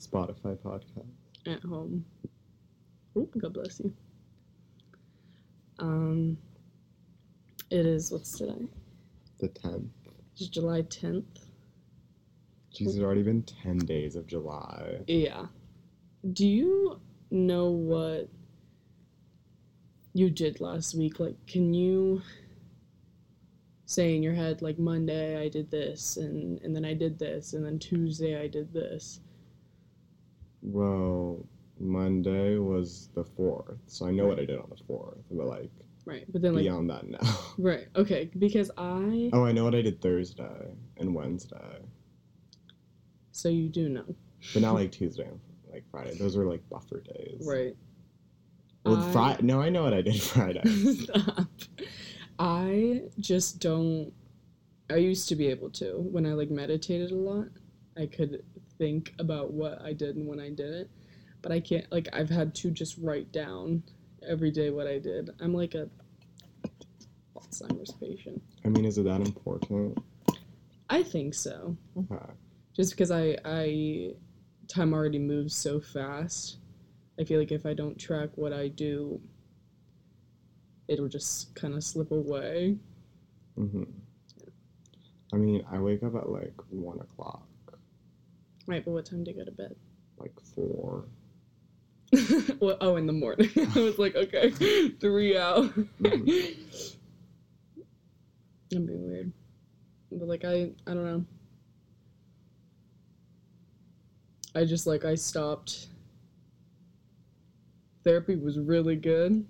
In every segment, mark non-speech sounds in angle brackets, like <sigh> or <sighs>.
Spotify podcast. at home. Oh, God bless you. Um, it is what's today? The 10th. It's July tenth. Jeez, it's already been 10 days of July. Yeah. Do you know what you did last week? Like, can you say in your head, like, Monday I did this, and, and then I did this, and then Tuesday I did this? Well, Monday was the 4th, so I know what I did on the 4th, but like Right. But then, like, beyond that now. <laughs> right. Okay. Because I. oh, I know what I did Thursday and Wednesday, So you do know. but not like <laughs> Tuesday and like Friday. Those were like buffer days. Right. Well, I- Friday. No, I know what I did <laughs> Friday. Stop. I just don't. I used to be able to when I like meditated a lot. I could think about what I did and when I did it, but I can't. Like I've had to just write down every day what I did. I'm like a Alzheimer's patient. I mean, is it that important? I think so. Okay. Just because I I time already moves so fast. I feel like if I don't track what I do, it'll just kind of slip away. hmm I mean, I wake up at like one o'clock, Right, but what time do you go to bed? like four. <laughs> well, oh, in the morning. <laughs> I was like, okay, <laughs> three hours. That'd be weird. But like, I, I don't know. I just like I stopped. Therapy was really good,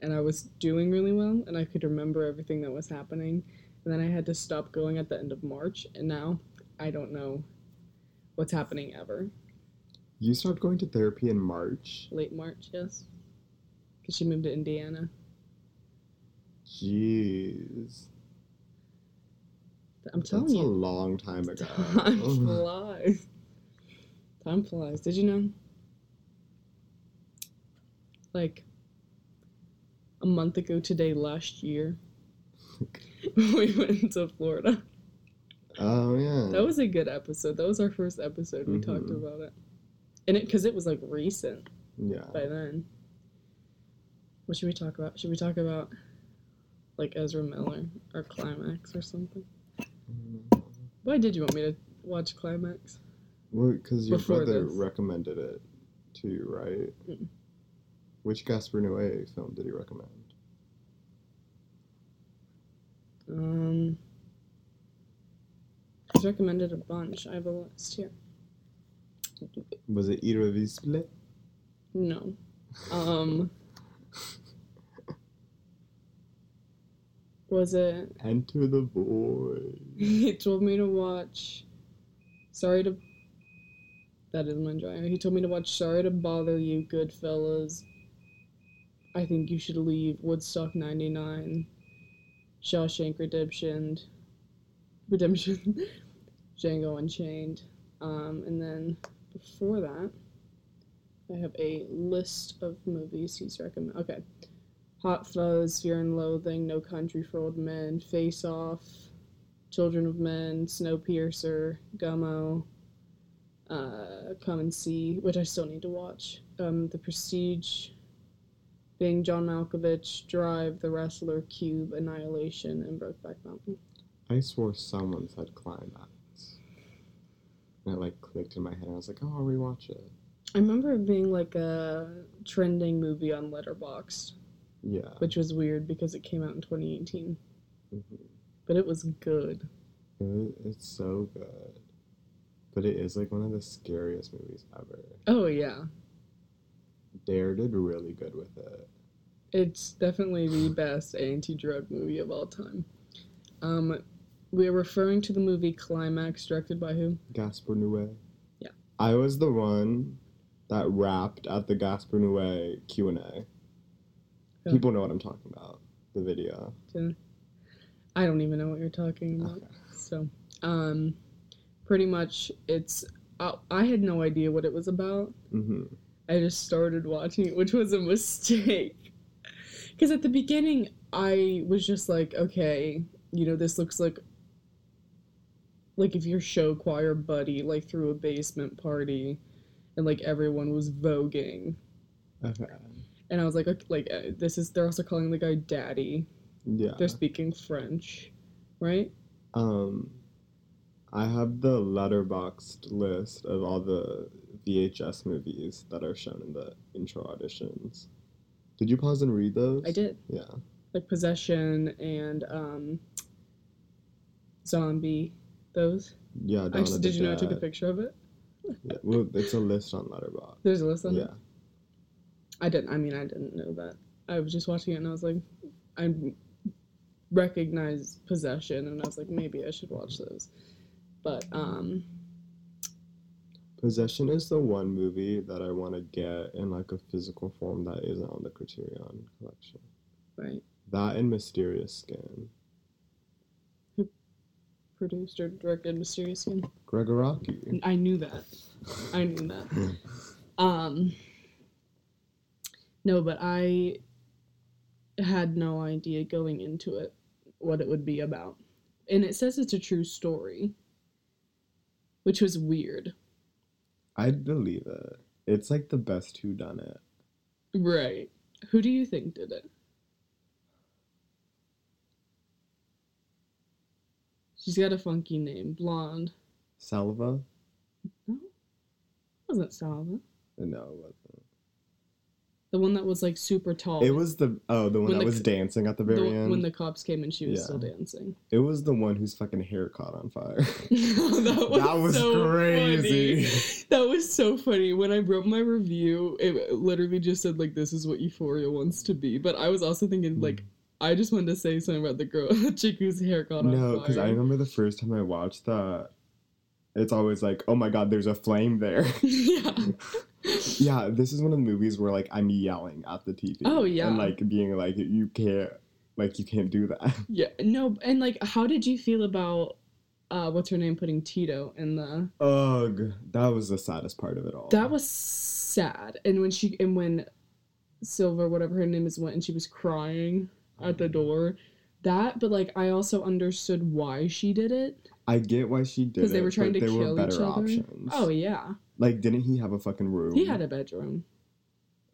and I was doing really well, and I could remember everything that was happening. And then I had to stop going at the end of March, and now I don't know what's happening ever. You stopped going to therapy in March. Late March, yes, because she moved to Indiana. Jeez, I'm telling that's a long time ago. time flies. Time flies. Did you know? Like a month ago today, last year, <laughs> we went to Florida. Oh yeah. That was a good episode. That was our first episode. We talked Mhm. about it, and it because it was like recent yeah. by then. What should we talk about? Should we talk about like Ezra Miller or Climax or something? Mm. Why did you want me to watch Climax? Well, because your Before brother this. recommended it to you, right? Mm. Which Gaspar Noé film did he recommend? Um, he's recommended a bunch. I have a list here. Was it Irreversible? No. Um, was it? Enter the Void. He told me to watch. Sorry to. That is my dryer. He told me to watch Sorry to Bother You, Goodfellas. I think you should leave. Woodstock '99. Shawshank Redemption. Redemption. Django Unchained. Um, and then before that, I have a list of movies he's recommend. Okay. Hot Fuzz, Fear and Loathing, No Country for Old Men, Face Off, Children of Men, Snowpiercer, Gummo, uh, Come and See, which I still need to watch. Um, The Prestige, Being John Malkovich, Drive, The Wrestler, Cube, Annihilation, and Brokeback Mountain. I swore someone said Climax. And it like clicked in my head. I was like, oh, I'll rewatch it. I remember it being like a trending movie on Letterboxd, Yeah. which was weird because it came out in 2018. Mhm. But it was good. It, it's so good. But it is like one of the scariest movies ever. Oh, yeah. Dare did really good with it. It's definitely the best anti-drug movie of all time. Um, we're referring to the movie Climax, directed by who? Gaspar Noé. Yeah. I was the one that rapped at the Gaspar Noé Q and A. Yeah. People know what I'm talking about. The video. I don't even know what you're talking about. Okay. So, um, pretty much, it's. I, I had no idea what it was about. hmm I just started watching it, which was a mistake. <laughs> Because at the beginning, I was just like, okay, you know, this looks like. Like if your show choir buddy like threw a basement party and like everyone was voguing, Okay. and I was like, okay, like uh, this is they're also calling the guy daddy. Yeah. They're speaking French, right? Um, I have the Letterboxd list of all the VHS movies that are shown in the intro auditions. Did you pause and read those? I did Yeah. like possession and um, zombie. Those. Yeah. Dawn Actually, of the did you know I took a picture of it? Yeah. Well, it's a list on Letterboxd. There's a list on it. Yeah. I didn't. I mean, I didn't know that. I was just watching it and I was like, I recognize possession and I was like, maybe I should watch those. But um, Possession is the one movie that I want to get in like a physical form that isn't on the Criterion collection. right, That and Mysterious Skin. Produced or directed Mysterious Skin. Gregg Araki. I knew that. I knew that. <laughs> Um, no, but I had no idea going into it what it would be about. And it says it's a true story, which was weird. I'd believe it. It's like the best who done it. Right. Who do you think did it? She's got a funky name. Blonde. Selva? Wasn't Selva. No, it wasn't. The one that was like super tall. It was the oh the one When that the was dancing at the the, very end. when the cops came and she was Yeah. still dancing. It was the one whose fucking hair caught on fire. <laughs> that was, that was so crazy. funny. <laughs> That was so funny. When I wrote my review, it literally just said like this is what Euphoria wants to be. But I was also thinking like I just wanted to say something about the girl, <laughs> whose hair caught on No, because I remember the first time I watched that. It's always like, oh my god, there's a flame there. <laughs> yeah. <laughs> yeah, this is one of the movies where like I'm yelling at the TV. Oh, yeah. and like being like, you can't, like you can't do that. Yeah. No, and like how did you feel about uh what's her name putting Tito in the Ugh, that was the saddest part of it all. That was sad. And when she and when Silver, whatever her name is, went and she was crying at the door. That, but like I also understood why she did it I get why she did it because they were trying to kill were each other. options. Oh yeah, like didn't he have a fucking room? he had a bedroom.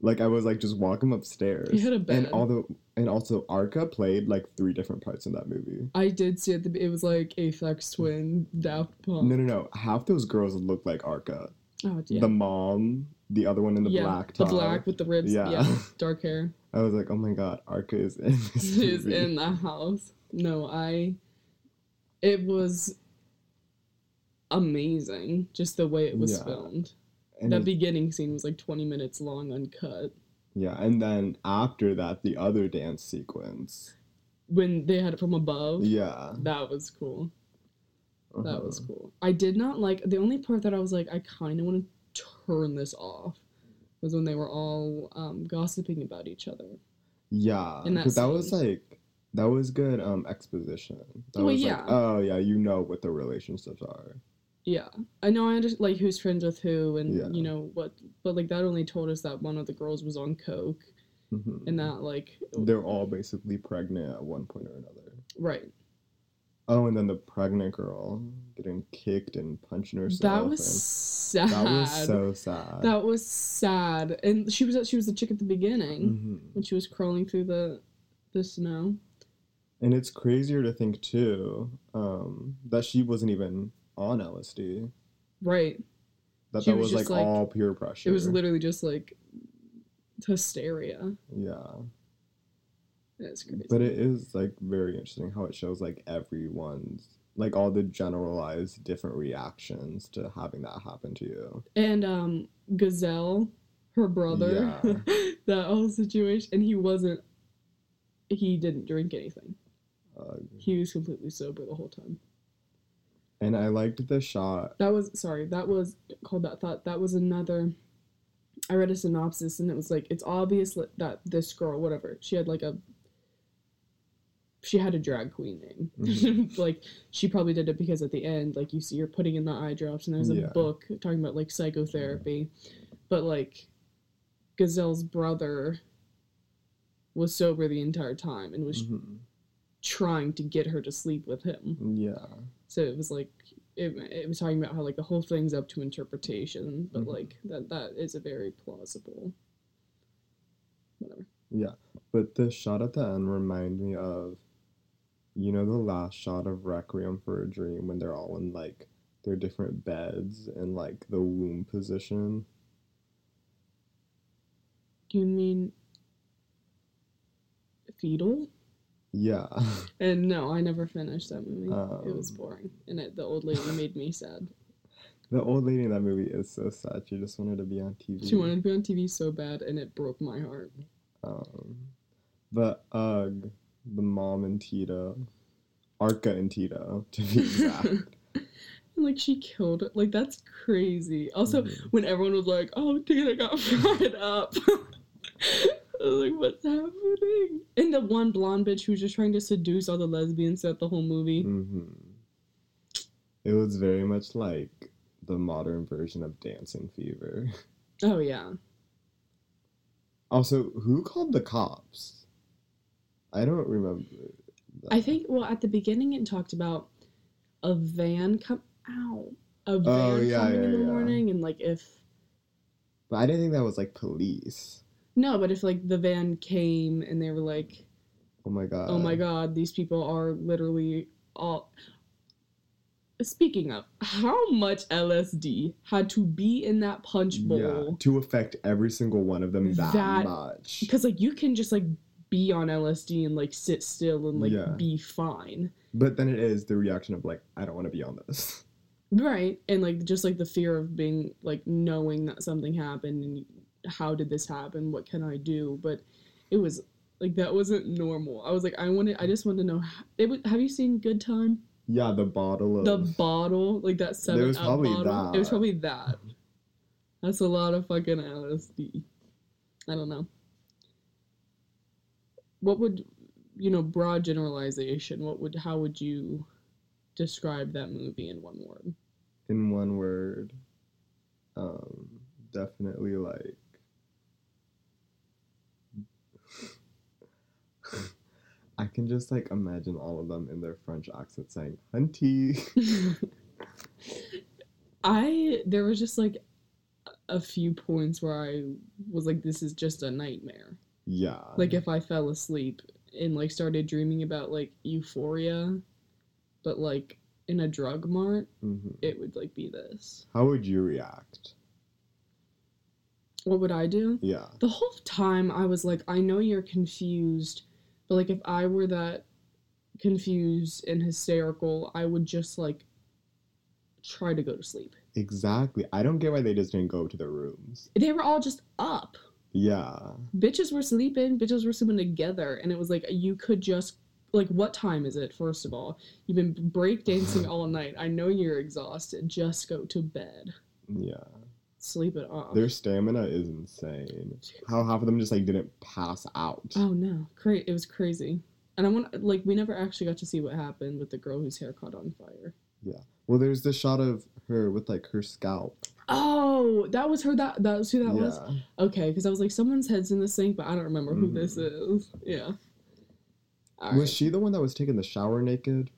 Like I was like, just walk him upstairs. He had a And bed. although and also Arca played like three different parts in that movie. I did see it. It was like Aphex Twin, Daft Punk. No, no, no. Half those girls look like Arca. Oh yeah, The mom, the other one in the yeah, black the black with the ribs. Yeah. Yeah, <laughs> dark hair. I was like, oh my god, Arca is in <laughs> this is movie. in the house. No, I. It was amazing, just the way it was Yeah. filmed. And that it- beginning scene was like 20 minutes long, uncut. yeah, and then after that, the other dance sequence. When they had it from above, Yeah. that was cool. That uh-huh. was cool. I did not like the only part that I was like, I kind of want to turn this off was when they were all um, gossiping about each other. Yeah, in that because that was like that was good um exposition. That Well, was yeah. like, oh yeah, you know what the relationships are. Yeah, I know. I understand like who's friends with who, and Yeah. you know what. But like that only told us that one of the girls was on coke, Mhm. and that like They're all basically pregnant at one point or another. right. Oh, and then the pregnant girl getting kicked and punching herself. That was sad. that was so sad. That was sad, and she was she was the chick at the beginning Mhm. when she was crawling through the the snow. And it's crazier to think too um, that she wasn't even on LSD. Right. That She that was was, like, like- all pure pressure. It was literally just like hysteria. yeah, It's crazy. but it is like very interesting how it shows like everyone's like all the generalized different reactions to having that happen to you. and um Gazelle, her brother, <laughs> that whole situation, and he wasn't. He didn't drink anything. Uh, He was completely sober the whole time. and I liked the shot. That was sorry. That was called that thought. That was another. I read a synopsis and it was like it's obvious that this girl, whatever, she had like a. She had a drag queen name. Mhm. <laughs> like she probably did it because at the end, like you see her putting in the eye drops, and there's a Yeah. book talking about like psychotherapy, but like, Gazelle's brother. Was sober the entire time and was Mhm. trying to get her to sleep with him. Yeah. So it was like it, it was talking about how like the whole thing's up to interpretation, but Mhm. like that that is a very plausible. Whatever. Yeah, but the shot at the end remind me of, you know, the last shot of Requiem for a Dream when they're all in like their different beds and like the womb position. You mean fetal? Yeah, <laughs> And no, I never finished that movie. it was Um. boring, and it, the old lady made me sad. <laughs> the old lady in that movie is so sad. She just wanted to be on TV. She wanted to be on TV so bad, and it broke my heart. Um, but Ugg, the mom and Tito, Arca and Tito, to be exact. And <laughs> like she killed it. Like that's crazy. Also, Mhm. when everyone was like, "Oh, Tina got <laughs> fried up," <laughs> I was like, "What's happening?" And the one blonde bitch who was just trying to seduce all the lesbians throughout the whole movie. hmm It was very much like the modern version of Dancing Fever. Oh yeah, Also, who called the cops? I don't remember. that. I think. Well, at the beginning, it talked about a van come out. A oh, van Oh, yeah, coming in the yeah. morning, and like if But I didn't think that was like police. no, but if like the van came and they were like, Oh my god. oh my god, these people are literally all. Speaking of, how much LSD had to be in that punch bowl Yeah, to affect every single one of them that, That- much. Because like you can just like be on LSD and like sit still and like Yeah. be fine, But then it is the reaction of like, I don't want to be on this. <laughs> right? And like just like the fear of being like knowing that something happened and how did this happen? What can I do? But it was like that wasn't normal. I was like, I wanted, I just wanted to know. It was, have you seen Good Time? Yeah, the bottle of the bottle, like that seven It was probably bottle. It was probably that. That's a lot of fucking LSD. I don't know. What would you know, broad generalization, what would how would you describe that movie in one word? in one word. Um, definitely like. <laughs> I can just like imagine all of them in their French accent saying "hunty." <laughs> I there was just like a few points where I was like, this is just a nightmare. Yeah. like if I fell asleep and like started dreaming about like euphoria, but like in a drug mart, Mhm. it would like be this. How would you react? What would I do? Yeah. The whole time I was like, I know you're confused, but like if I were that confused and hysterical, I would just like try to go to sleep. Exactly. I don't get why they just didn't go to their rooms. They were all just up. Yeah. Bitches were sleeping, bitches were sleeping together, and it was like you could just like what time is it, first of all? You've been breakdancing all night. I know you're exhausted. Just go to bed. Yeah. Sleep it off. Their stamina is insane. How half of them just like didn't pass out. Oh no. Cra- it was crazy. And I want like we never actually got to see what happened with the girl whose hair caught on fire. Yeah well, there's the shot of her with like her scalp. Oh, that was her. That that was who that yeah. was. Okay, because I was like, someone's head's in the sink, but I don't remember who this is. Yeah. All right. Was she the one that was taking the shower naked?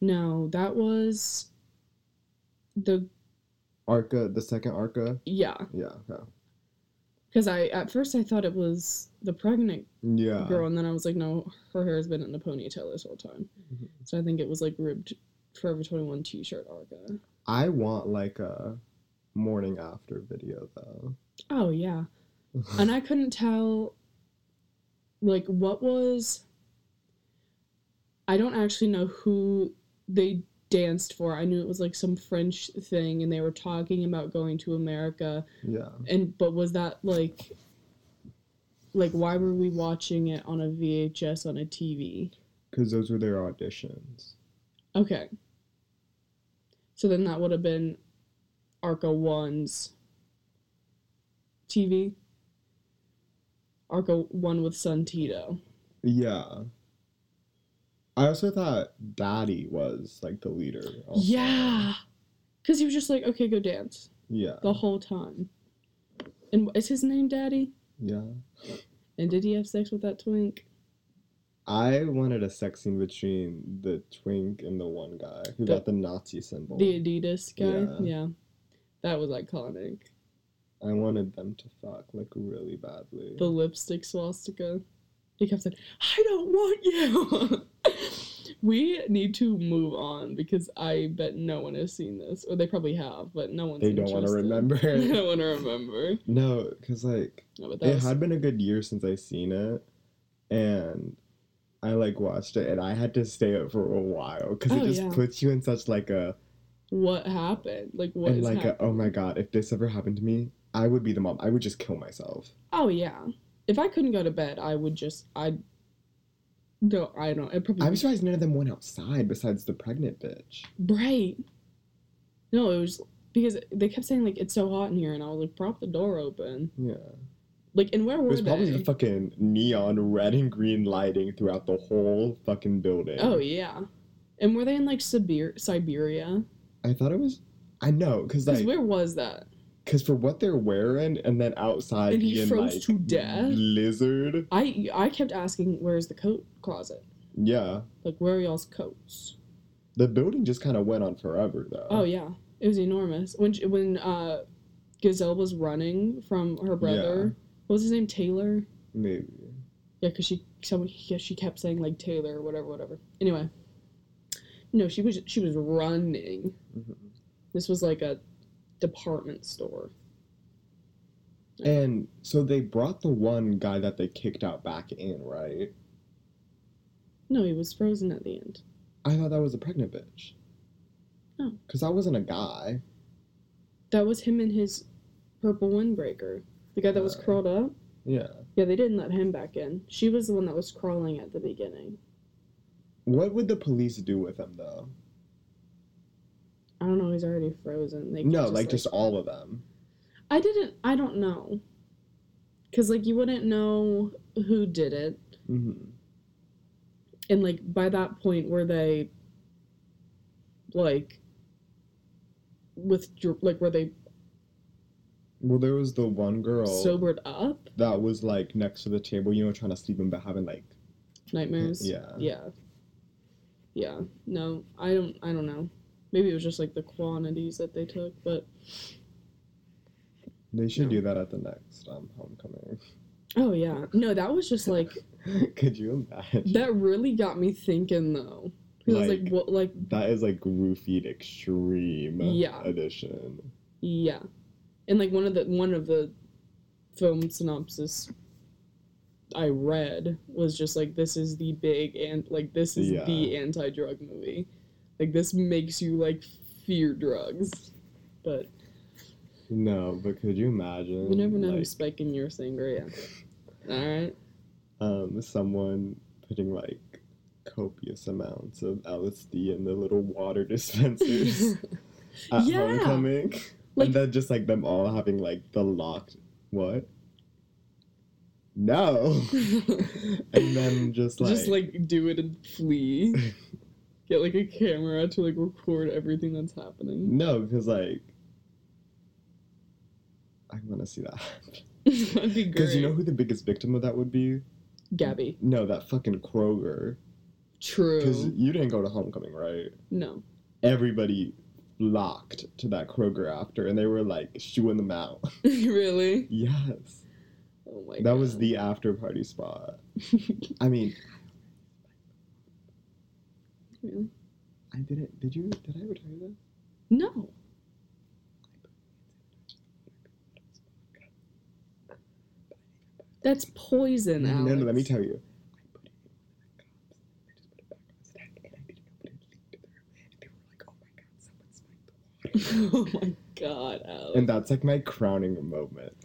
No, that was the Arca, the second Arca. yeah. Yeah. Okay. Because I at first I thought it was the pregnant Yeah. girl, and then I was like, no, her hair has been in a ponytail this whole time. Mhm. So I think it was like ribbed Forever Twenty One T-shirt Arca. I want like a morning after video though. Oh yeah, <laughs> and I couldn't tell like what was I don't actually know who they danced for. I knew it was like some French thing and they were talking about going to America yeah. and but was that like like why were we watching it on a VHS on a TV? Because those were their auditions. Okay. So then that would have been Arca 1's TV. Arca 1 with Sun Tito. Yeah. I also thought Daddy was like the leader. also. Yeah. Because he was just like, okay, go dance Yeah. the whole time. And is his name Daddy? Yeah. And did he have sex with that twink? I wanted a sex scene between the twink and the one guy who The- got the Nazi symbol. The Adidas guy. Yeah. Yeah. That was iconic. I wanted them to fuck like really badly. The lipstick swastika. He kept saying, I don't want you. <laughs> we need to move on because I bet no one has seen this. Or they probably have, but no one's they don't want to remember. <laughs> they don't want to remember. no, because like No, it was, had been a good year since I seen it, and I like watched it, and I had to stay up for a while because Oh, it just yeah. puts you in such like a what happened? Like what and is like a, oh my god, if this ever happened to me, I would be the mom. I would just kill myself. Oh yeah. If I couldn't go to bed, I would just I'd no, I don't. It probably I'm surprised none of them went outside besides the pregnant bitch. Right. No, it was because they kept saying like it's so hot in here, and I was like, prop the door open. Yeah. Like, and where It were was probably the fucking neon red and green lighting throughout the whole fucking building. oh yeah, and were they in like Sibir- Siberia? I thought it was. I know, because like, where was that? because for what they're wearing, and then outside And he froze like to death? Lizard. I I kept asking, where's the coat closet? Yeah, Like, where are y'all's coats? the building just kind of went on forever though. Oh yeah, it was enormous. When when uh, Gazelle was running from her brother, yeah. what was his name? Taylor. maybe. Yeah, because she someone yeah, she kept saying like Taylor or whatever, whatever. Anyway, no, she was she was running. Mhm. This was like a department store. And so they brought the one guy that they kicked out back in, right? No, he was frozen at the end. I thought that was a pregnant bitch. Oh. Because that wasn't a guy. That was him and his purple windbreaker. The guy that was curled up. Yeah. Yeah, they didn't let him back in. She was the one that was crawling at the beginning. What would the police do with him though? I don't know. He's already frozen. They no, just, like, just all of them. I didn't. I don't know. Cause like you wouldn't know who did it. hmm and like by that point were they like with like were they Well, there was the one girl sobered up that was like next to the table, you know, trying to sleep in, but having like nightmares yeah. yeah yeah no i don't i don't know maybe it was just like the quantities that they took but They should No. do that at the next um homecoming. oh yeah no that was just like <laughs> Could you imagine? that really got me thinking though because I was like Like- what like that is like roofied extreme Yeah. edition. Yeah, and like one of the one of the film synopsis I read was just like this is the big and like this is Yeah. the anti-drug movie. Like this makes you like fear drugs, but No, but could you imagine? you never know like, who's spiking your sangria. All right. <laughs> um someone putting like copious amounts of LSD in the little water <laughs> dispensers <laughs> at Yeah. homecoming. Like- and then just like them all having like the locked what? No. <laughs> and then just like, just like do it and flee. <laughs> Get like a camera to like record everything that's happening. no, because like I want to see that. <laughs> That'd be great. Because you know who the biggest victim of that would be? Gabby. No, that fucking Kroger. True. Because you didn't go to homecoming, right? No. Everybody flocked to that Kroger after, and they were like shooing them out. really? yes, Oh my that god. was the after party spot. <laughs> I mean, Really? I didn't. Did you? Did I ever tell you this? No. That's poison, No, Alex. no, let me tell you. I put it in one of the cups. I just put it back on stack, and I didn't know, but it leaked through. And they were like, "Oh my god, someone spiked the water." Alex. and that's like my crowning moment. <laughs>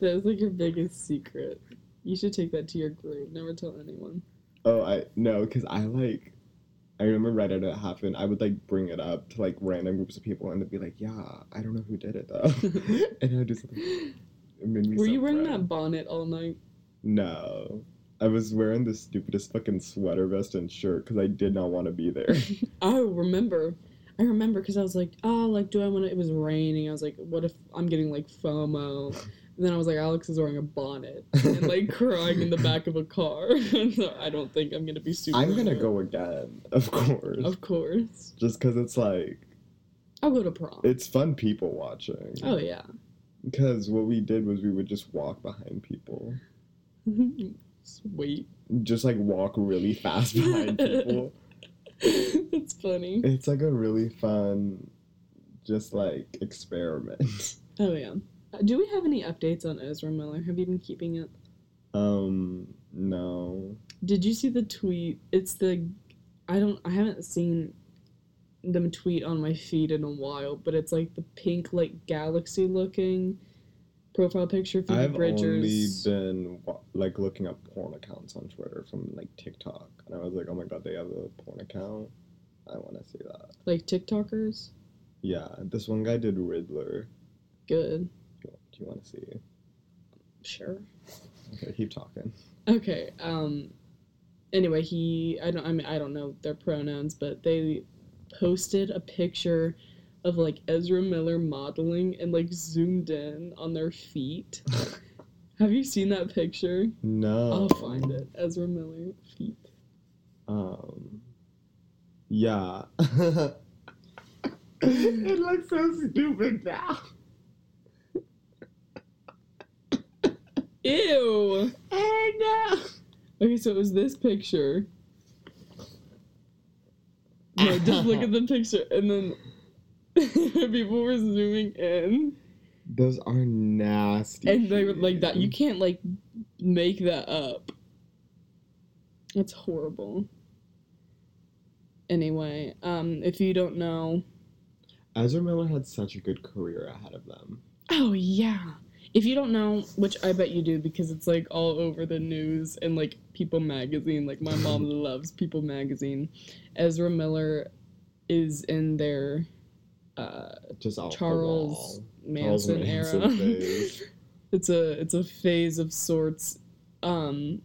That's like your biggest secret. You should take that to your grave. Never tell anyone. oh, I no, because I like. I remember right after it happened, I would like bring it up to like random groups of people, and they'd be like, "Yeah, I don't know who did it though," <laughs> and I just it made me. Were so you wearing proud. that bonnet all night? No. I was wearing the stupidest fucking sweater vest and shirt because I did not want to be there. <laughs> I remember. I remember because I was like, oh, like, do I want to? It was raining. I was like, what if I'm getting like FOMO? And then I was like, Alex is wearing a bonnet and like <laughs> crying in the back of a car. <laughs> so I don't think I'm gonna be super. I'm gonna go again, of course. Of course, Just because it's like I'll go to prom. it's fun people watching. oh yeah. Because what we did was we would just walk behind people, <laughs> Sweet. just like walk really fast behind people. <laughs> That's funny. It's like a really fun, just like experiment. <laughs> Oh yeah. Uh, Do we have any updates on Ezra Miller? Have you been keeping up? Um, no. Did you see the tweet? It's the I don't I haven't seen them tweet on my feed in a while, but it's like the pink like galaxy looking profile picture for I've Bridgers. only been like looking up porn accounts on Twitter from like TikTok, and I was like, oh my god, they have a porn account. I want to see that. like TikTokers. Yeah, this one guy did Riddler. Good. Do you want to see? Sure. Okay, keep talking. Okay. Um anyway, he I don't I mean I don't know their pronouns, but they posted a picture of like Ezra Miller modeling and like zoomed in on their feet. <laughs> Have you seen that picture? No. I'll find it. Ezra Miller feet. Um. Yeah. <laughs> it looks so stupid now. Ew. I know. Okay, so it was this picture. No, just look at the <laughs> picture and then <laughs> people were zooming in. Those are nasty. and they were like that. You can't like make that up. That's horrible. Anyway, um, if you don't know, Ezra Miller had such a good career ahead of them. oh yeah, if you don't know, which I bet you do because it's like all over the news and like People Magazine. Like my mom <laughs> loves People Magazine. Ezra Miller is in their uh, Just off Charles. Charles Manson, Manson era. <laughs> phase. it's a it's a phase of sorts um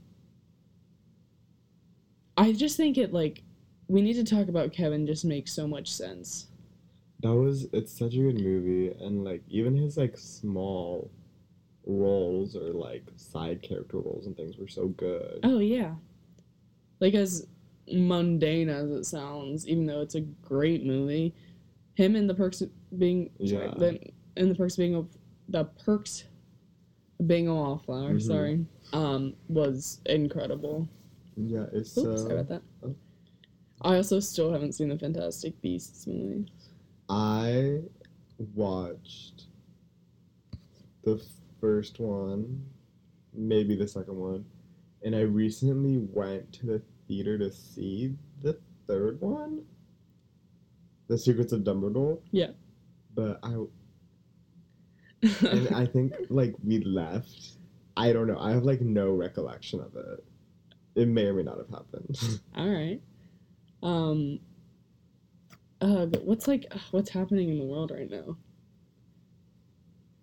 i just think it like we need to talk about kevin just makes so much sense That was it's such a good movie and like even his like small roles or like side character roles and things were so good. oh yeah like as mundane as it sounds even though it's a great movie him and the perks of being Yeah. the, and the perks being a the perks being a wallflower Mhm. sorry um was incredible Yeah, it's Oops, uh, sorry about that. oh. I also still haven't seen the Fantastic Beasts movie. I watched the first one, maybe the second one, and I recently went to the theater to see the third one, The Secrets of Dumbledore. Yeah. But I <laughs> and I think like we left. I don't know. I have like no recollection of it. It may or may not have happened. <laughs> All right. Um. Uh, but what's like uh, what's happening in the world right now?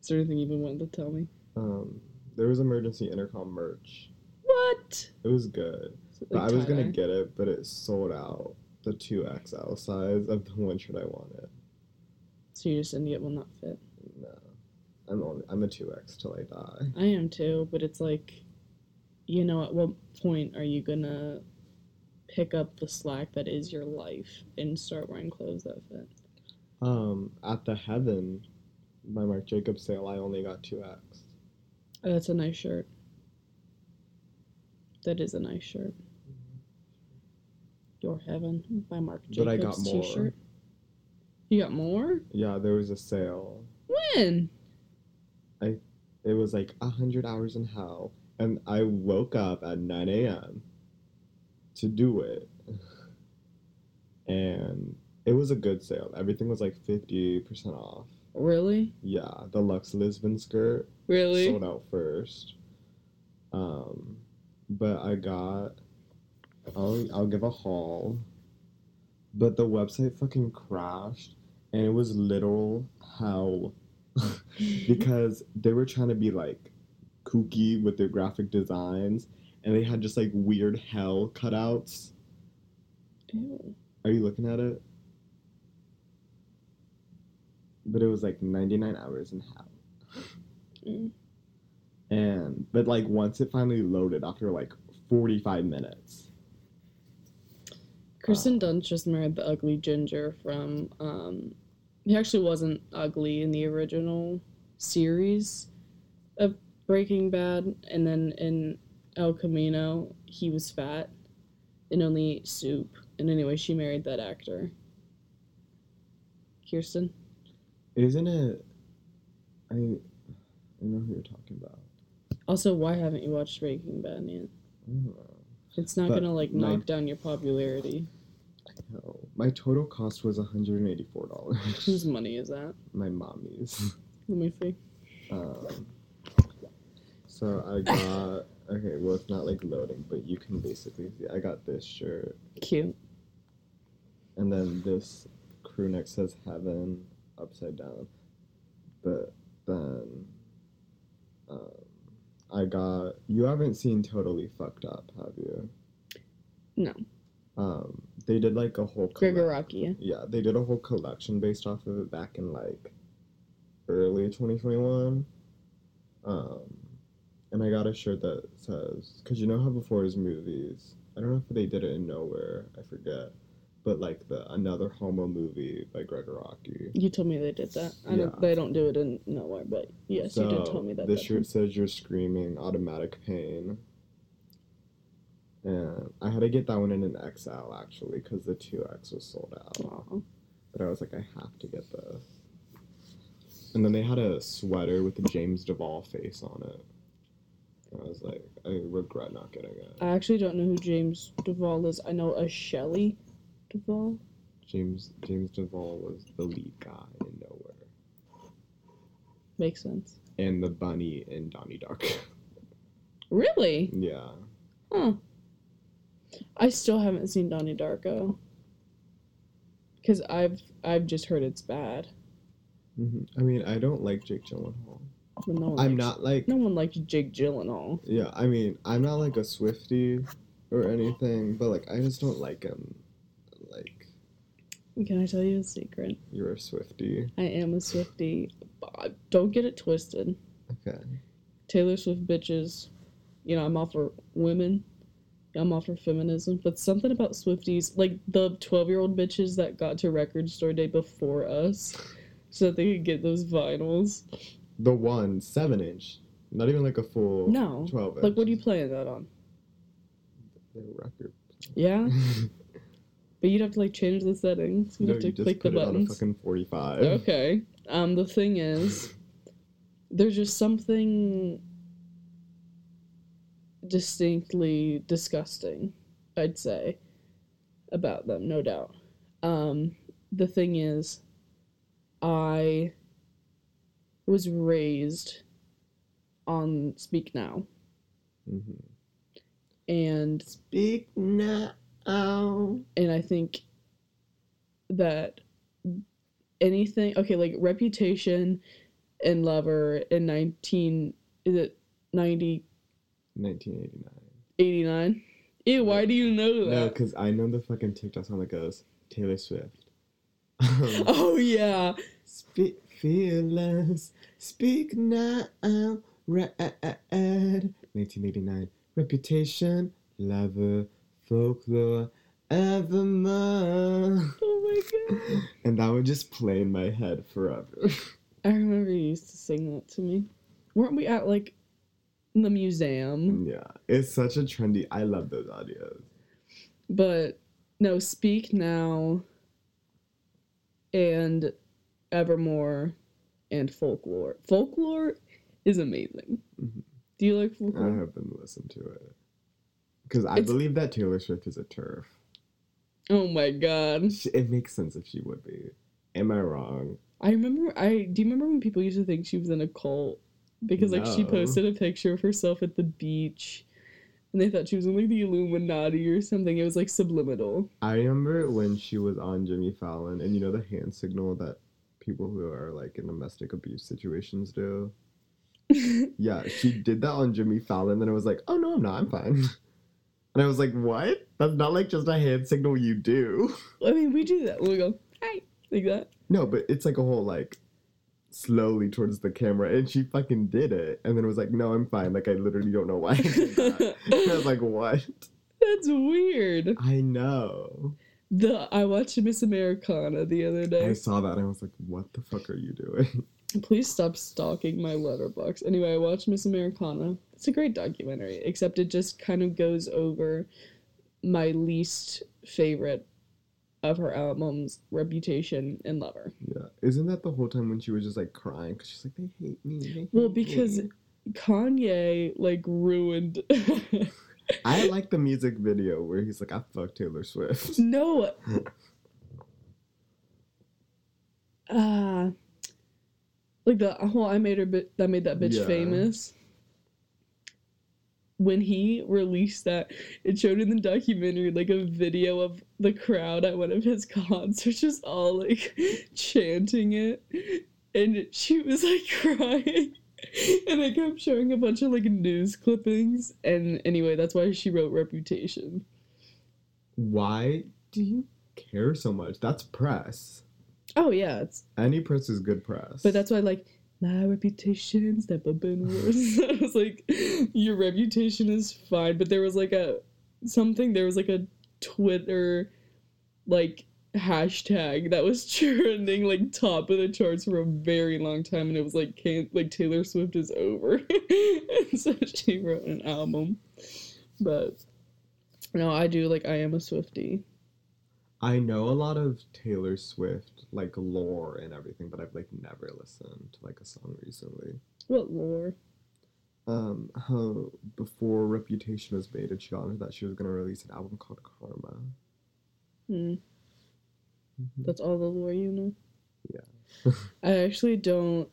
Is there anything you even wanted to tell me? um, there was emergency intercom merch. What? It was good. But I was gonna get it, but it sold out the two XL size of the one shirt I wanted. So you just didn't get one that fit. No, I'm only I'm a two X till I die. I am too, but it's like, you know, at what point are you gonna pick up the slack that is your life and start wearing clothes that fit? Um, at the Heaven, by Marc Jacobs sale, I only got two X. Oh, that's a nice shirt. That is a nice shirt. Your Heaven by Marc Jacobs But I got more. t-shirt. You got more? Yeah, there was a sale. When? I it was like a hundred hours in hell, and I woke up at nine a.m. to do it, and it was a good sale. Everything was like fifty percent off. Really? Yeah, the Lux Lisbon skirt Really? sold out first. Um, but I got. I'll I'll give a haul. But the website fucking crashed, and it was literal hell <laughs> because they were trying to be like kooky with their graphic designs, and they had just like weird hell cutouts. Ew. Are you looking at it? But it was like ninety nine hours in hell. Mm. But like once it finally loaded after like 45 minutes. Kristen Dunst just married the ugly ginger from. Um, he actually wasn't ugly in the original series of Breaking Bad, and then in El Camino, he was fat and only ate soup. And anyway, she married that actor. Kirsten. Isn't it? I, I know who you're talking about. Also, why haven't you watched Breaking Bad yet? I don't know. It's not But gonna like my- knock down your popularity. My total cost was $184. Whose money is that? My mommy's. <laughs> Let me see. Um, so I <laughs> got okay. Well, it's not like loading, but you can basically see. I got this shirt, Cute. and then this crew neck says "Heaven" upside down. But then, um, I got. You haven't seen "Totally Fucked Up," have you? No. Um, they did like a whole. Collec- Yeah, they did a whole collection based off of it back in like early 2021. Um, and I got a shirt that says, because you know how before his movies, I don't know if they did it in Nowhere, I forget, but like the another homo movie by Gregg Araki. You told me they did that. I don't. Yeah. They don't do it in nowhere, but yes, you did tell me that. This shirt says you're screaming automatic pain. And I had to get that one in an XL actually because the 2X was sold out. But I was like, I have to get this. And then they had a sweater with the James Duval face on it. And I was like, I regret not getting it. I actually don't know who James Duval is. I know a Shelley Duvall. James James Duval was the lead guy in Nowhere. Makes sense. And the bunny in Donnie Darko. <laughs> Really? yeah. Huh. I still haven't seen Donnie Darko. Cause I've I've just heard it's bad. hmm I mean, I don't like Jake Gyllenhaal. No I'm likes- not like No one likes Jake Gyllenhaal. Yeah, I mean, I'm not like a Swifty or anything, but like I just don't like him. Like Can I tell you a secret? you're a Swifty. I am a Swifty. Don't get it twisted. Okay. Taylor Swift bitches. You know, I'm all for women. I'm all for feminism. But something about Swifties, like the 12 year old bitches that got to record store day before us so that they could get those vinyls. The one seven inch, not even like a full No. twelve inch. Like, what are you playing that on? The record. Yeah? <laughs> But you'd have to, like, change the settings. You'd no, have to you just click the put it on a buttons. fucking forty-five. Okay. Um, the thing is, there's just something distinctly disgusting, I'd say, about them, no doubt. Um, the thing is, I was raised on Speak Now, Mhm. and Speak now. and I think that anything okay, like Reputation and Lover in nineteen is it ninety 1989. eighty nine? Ew, why do you know that? No, because I know the fucking TikTok song that goes Taylor Swift. <laughs> Oh yeah. Speak fearless, speak now, red. 1989. Reputation, lover, folklore, evermore. Oh my god. <laughs> And that would just play in my head forever. <laughs> I remember you used to sing that to me. Weren't we at like the museum? yeah, it's such a trendy. I love those audios. But no, Speak Now and Evermore and Folklore. Folklore is amazing. Mhm. Do you like folklore? I haven't listened to it because I It's- believe that Taylor Swift is a turf. Oh my god. It makes sense if she would be. Am I wrong? I remember I do you remember when people used to think she was in a cult? Because like she posted a picture of herself at the beach and they thought she was in like the Illuminati or something. It was like subliminal. I remember when she was on Jimmy Fallon, and you know the hand signal that people who are like in domestic abuse situations do. <laughs> Yeah, she did that on Jimmy Fallon, and I was like, oh no, I'm not, I'm fine. <laughs> And I was like, what? That's not like just a hand signal you do. I mean we do that. We go, hi like that. No, but it's like a whole like slowly towards the camera, and she fucking did it, and then it was like, "No, I'm fine." Like I literally don't know why I did that. <laughs> I was like, "What?" That's weird. I know. The I watched Miss Americana the other day I saw that and I was like, "What the fuck are you doing?" <laughs> Please stop stalking my letterbox. Anyway, I watched Miss Americana. It's a great documentary, except it just kind of goes over my least favorite of her albums, Reputation and Lover. Yeah, isn't that the whole time when she was just like crying because she's like, "They hate me." They hate Well, because me." Kanye like ruined. <laughs> I <laughs> like the music video where he's like, "I fuck Taylor Swift." <laughs> no. Uh like the whole I made her bit that made that bitch Yeah. famous. When he released that, it showed in the documentary like a video of the crowd at one of his concerts just all like chanting it. And she was like <laughs> crying. And they kept showing a bunch of like news clippings. And anyway, that's why she wrote Reputation. Why do you care so much? That's press. Oh yeah, it's Any press is good press. but that's why like my reputation's never been worse. <laughs> I was like, your reputation is fine, but there was like a something. There was like a Twitter like hashtag that was <laughs> trending like top of the charts for a very long time, and it was like can't like Taylor Swift is over, and <laughs> so she wrote an album. But no, I do like I am a Swifty. I know a lot of Taylor Swift like lore and everything, but I've like never listened to like a song recently. What lore? Um, how before Reputation was made, and she got into that she was gonna release an album called Karma. Hmm. Mhm. That's all the lore you know? Yeah. <laughs> I actually don't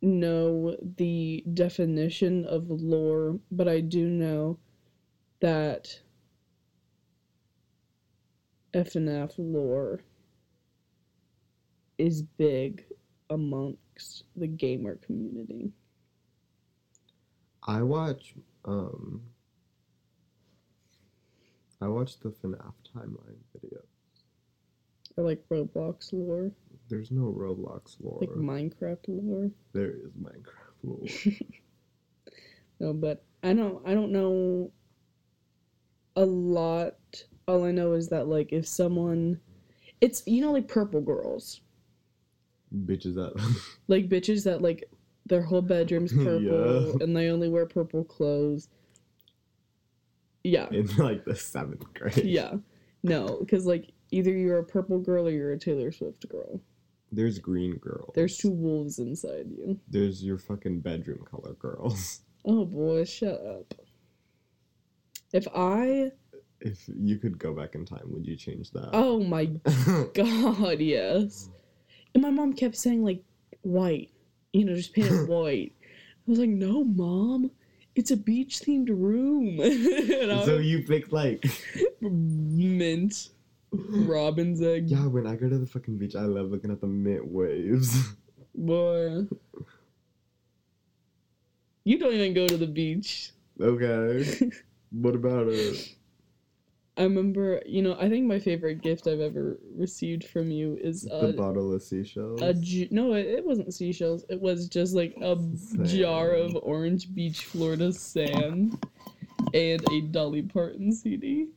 know the definition of lore, but I do know that FNF lore is big amongst the gamer community. I watch um I watch the FNAF timeline video. Or like Roblox lore, There's no Roblox lore. like Minecraft lore. there is Minecraft lore. <laughs> <laughs> No, but I don't I don't know a lot. All I know is that like if someone it's you know like purple girls. Bitches that <laughs> Like bitches that like their whole bedroom's <laughs> purple Yeah. and they only wear purple clothes. Yeah. in like the seventh grade. Yeah. No, because like either you're a purple girl or you're a Taylor Swift girl. There's green girls. There's two wolves inside you. There's your fucking bedroom color girls. Oh boy, shut up. If I If you could go back in time, would you change that? oh my <laughs> God, yes. And my mom kept saying like white, you know, just paint it <laughs> white. I was like, no, mom, it's a beach themed room. <laughs> so was you picked like mint, robin's egg, Yeah, when I go to the fucking beach, I love looking at the mint waves. boy. You don't even go to the beach. okay. what about it? I remember, you know, I think my favorite gift I've ever received from you is the a, bottle of seashells. a ju- no, it, it wasn't seashells. It was just like a jar of Orange Beach, Florida sand, and a Dolly Parton CD.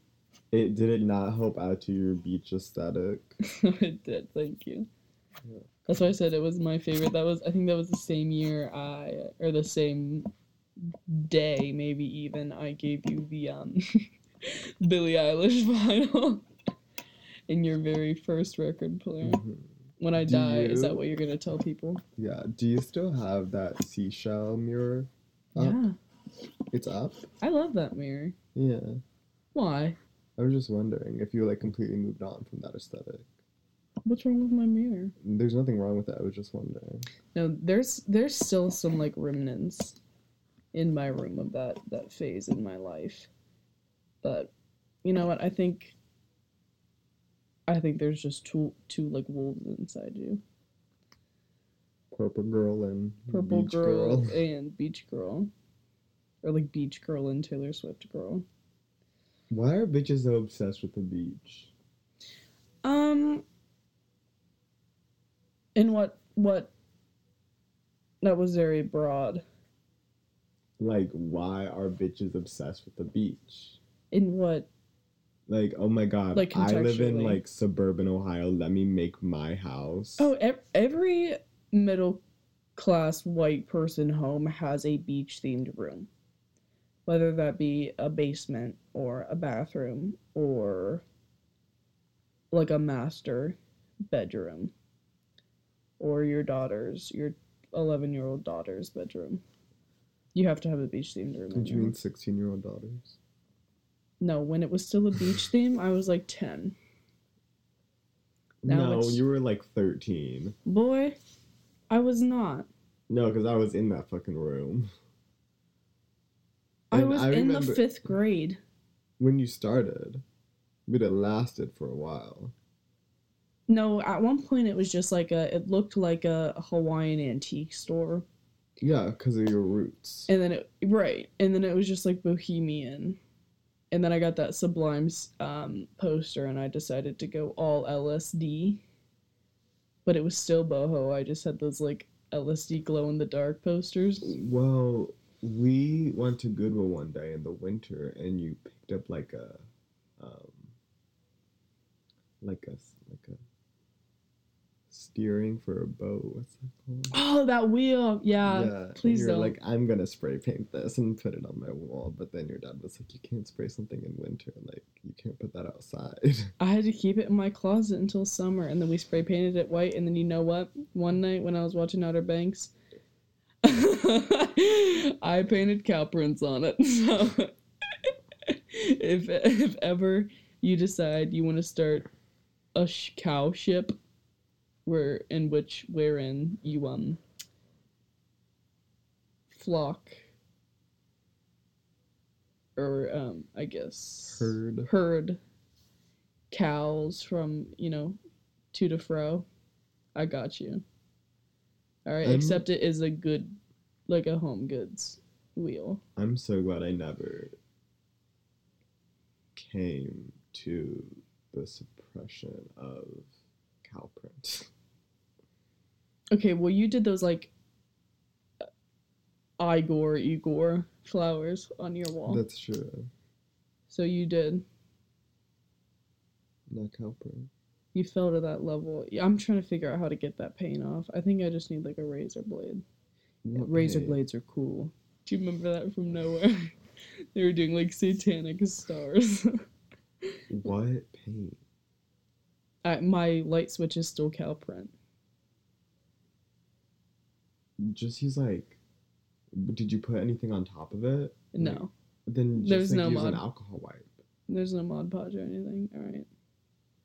It did it not help out to your beach aesthetic? <laughs> it did. Thank you. Yeah. That's why I said it was my favorite. That was I think that was the same year I or the same day maybe even I gave you the um <laughs> <laughs> Billie Eilish vinyl <laughs> in your very first record player. Mhm. When I Do die, is that what you're gonna tell people? Yeah. Do you still have that seashell mirror? Up? Yeah, It's up. I love that mirror. Yeah. Why? I was just wondering if you like completely moved on from that aesthetic. What's wrong with my mirror? There's nothing wrong with that. I was just wondering. No, there's there's still some like remnants in my room of that that phase in my life. But you know what? I think I think there's just two two like wolves inside you. Purple girl and Purple beach girl, girl. <laughs> and beach girl. Or like beach girl and Taylor Swift girl. Why are bitches so obsessed with the beach? Um in what what? That was very broad. Like, why are bitches obsessed with the beach? In what? Like, oh my god, Like, I live in like suburban Ohio. Let me make my house. Oh, ev- every middle class white person home has a beach themed room. Whether that be a basement or a bathroom or like a master bedroom or your daughter's, your 11 year old daughter's bedroom. You have to have a beach themed room. Did you mean 16 year old daughters? No, when it was still a beach <sighs> theme, I was like 10. Now no, it's- you were like 13. Boy, I was not. No, because I was in that fucking room. I was I in the fifth grade. When you started, but it lasted for a while. No, at one point it was just like a. It looked like a Hawaiian antique store, Yeah, because of your roots. and then it right, and then it was just like bohemian, and then I got that Sublime's um, poster, and I decided to go all LSD. But it was still boho. I just had those like LSD glow in the dark posters. Well, we went to Goodwill one day in the winter, and you picked up like a, um, like a like a steering for a boat. What's that called? Oh, that wheel! Yeah, and please you're don't. like, I'm gonna spray paint this and put it on my wall. But then your dad was like, you can't spray something in winter. Like you can't put that outside. <laughs> I had to keep it in my closet until summer, and then we spray painted it white. And then you know what? One night when I was watching Outer Banks, <laughs> I painted cow prints on it. <laughs> So if if ever you decide you want to start a sh- cow ship, where in which wherein you um flock or um I guess Herd. herd cows from you know to to fro. I got you. All right, I'm- except it is a good, like a home goods wheel. I'm so glad I never came to the suppression of cow print. <laughs> Okay, well you did those like uh, Igor Igor flowers on your wall. That's true. so you did. Not print. You fell to that level. Yeah, I'm trying to figure out how to get that paint off. I think I just need like a razor blade. What razor blades are cool. Do you remember that from nowhere? <laughs> they were doing like satanic stars. <laughs> What paint? I, my light switch is still cow print. Just use like. Did you put anything on top of it? No, Then just There's like, no use an mod. alcohol wipe. there's no Mod Podge or anything. All right.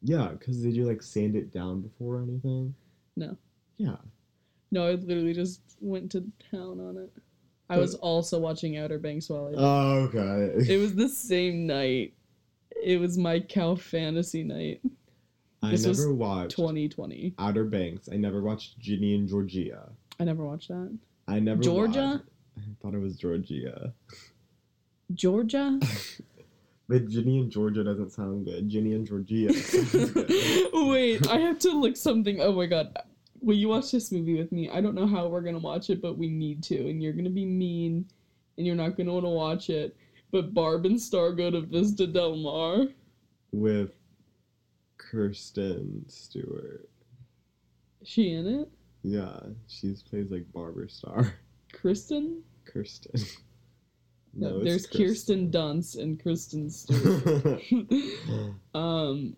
Yeah, because did you like sand it down before or anything? No. Yeah. No, I literally just went to town on it. I was also watching Outer Banks while I. Did. Oh, okay. it was the same night. It was my cow fantasy night, I this never watched 2020. Outer Banks. I never watched Ginny and Georgia. I never watched that. I never Georgia? watched- I thought it was Georgia. Georgia. <laughs> But Ginny and Georgia doesn't sound good. Ginny and Georgia. <laughs> Wait, I have to look something. Oh my god. Will you watch this movie with me? I don't know how we're gonna watch it, but we need to. And you're gonna be mean, and you're not gonna want to watch it. But Barb and Star go to Vista Del Mar. With Kirsten Stewart. Is she in it? Yeah, she plays like Barber Star. Kristen? Kirsten. No, it's there's Kirsten Dunst and Kristen Stewart. <laughs> um,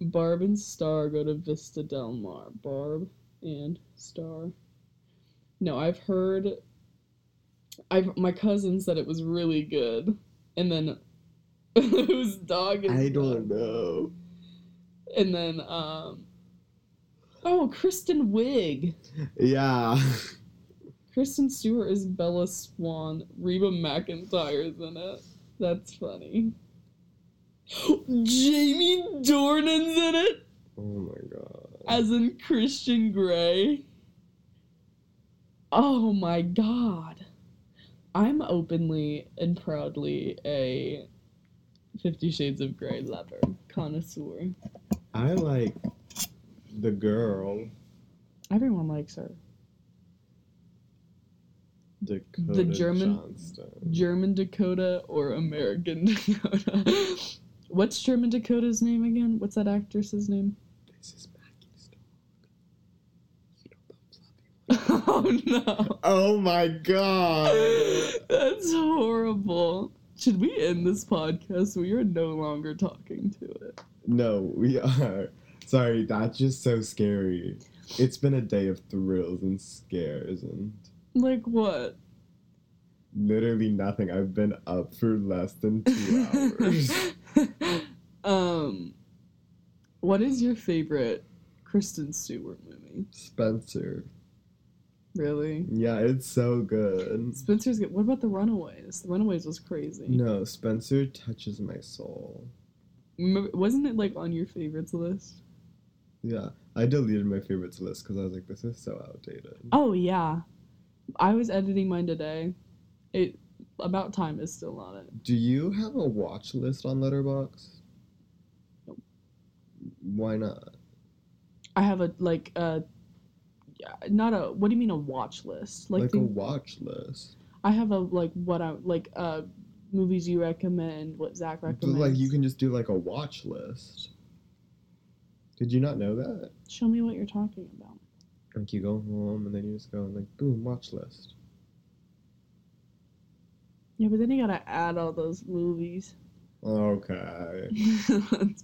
Barb and Star go to Vista Del Mar. Barb and Star. No, I've heard. I've my cousin said it was really good, and then <laughs> whose dog is I don't know. And then um. Oh, Kristen Wiig. Yeah. Kristen Stewart is Bella Swan. Reba McEntire's in it. That's funny. Jamie Dornan's in it, Oh my god. as in Christian Grey. Oh my god. I'm openly and proudly a Fifty Shades of Grey lover, connoisseur. I like the girl. Everyone likes her. Dakota German- Johnson. German Dakota or American <laughs> Dakota. What's German Dakota's name again? What's that actress's name? This is Maggie's <laughs> dog. You know the fluffy one. oh no. Oh my god. That's horrible. Should we end this podcast? We are no longer talking to it. No, we are. Sorry, that's just so scary. It's been a day of thrills and scares and Like what? literally nothing. I've been up for less than two hours. <laughs> um, what is your favorite Kristen Stewart movie? Spencer. Really? Yeah, it's so good. Spencer's good. What about The Runaways? The Runaways was crazy. No, Spencer touches my soul. Remember, wasn't it like on your favorites list? Yeah, I deleted my favorites list because I was like, this is so outdated. Oh yeah, I was editing mine today. It about time is still on it. Do you have a watch list on Letterboxd? Nope. Why not? I have a like a yeah, not a what do you mean a watch list? Like, Like, a watch list. I have a like what I like uh movies you recommend, what Zach But, recommends. like you can just do like a watch list. Did you not know that? show me what you're talking about. Like you go home and then you just go and like boom watch list. Yeah, but then you gotta add all those movies. Okay. <laughs>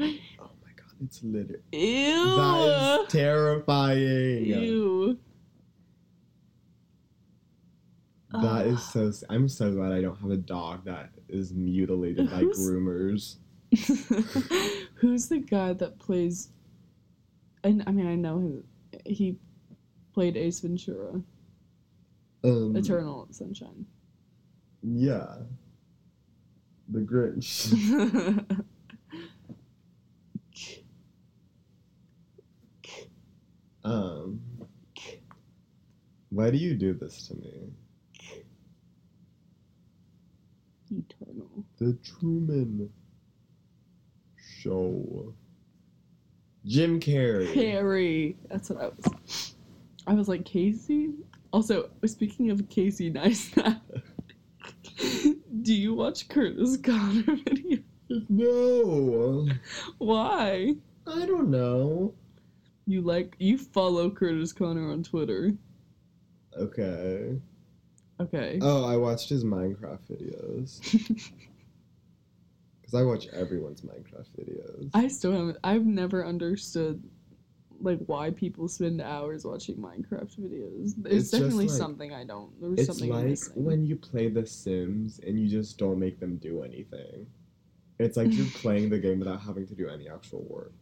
Oh my god, it's literally that is terrifying. Ew. That is Ah. so. I'm so glad I don't have a dog that is mutilated by <laughs> groomers. <laughs> Who's the guy that plays? And I mean, I know him. He played Ace Ventura, Um, Eternal Sunshine. Yeah. The Grinch. <laughs> um. Why do you do this to me? Eternal. The Truman Show. Jim Carrey. Carrie. That's what I was. I was like Casey. Also, speaking of Casey Neistat, <laughs> do you watch Curtis Conner <laughs> videos? No. Why? I don't know. You like you follow Curtis Conner on Twitter? Okay. Okay. Oh, I watched his Minecraft videos. <laughs> Because I watch everyone's Minecraft videos. I still haven't. I've never understood like why people spend hours watching Minecraft videos. There's It's definitely like- something I don't. It's something like missing. when you play The Sims and you just don't make them do anything. It's like you're <laughs> playing the game without having to do any actual work.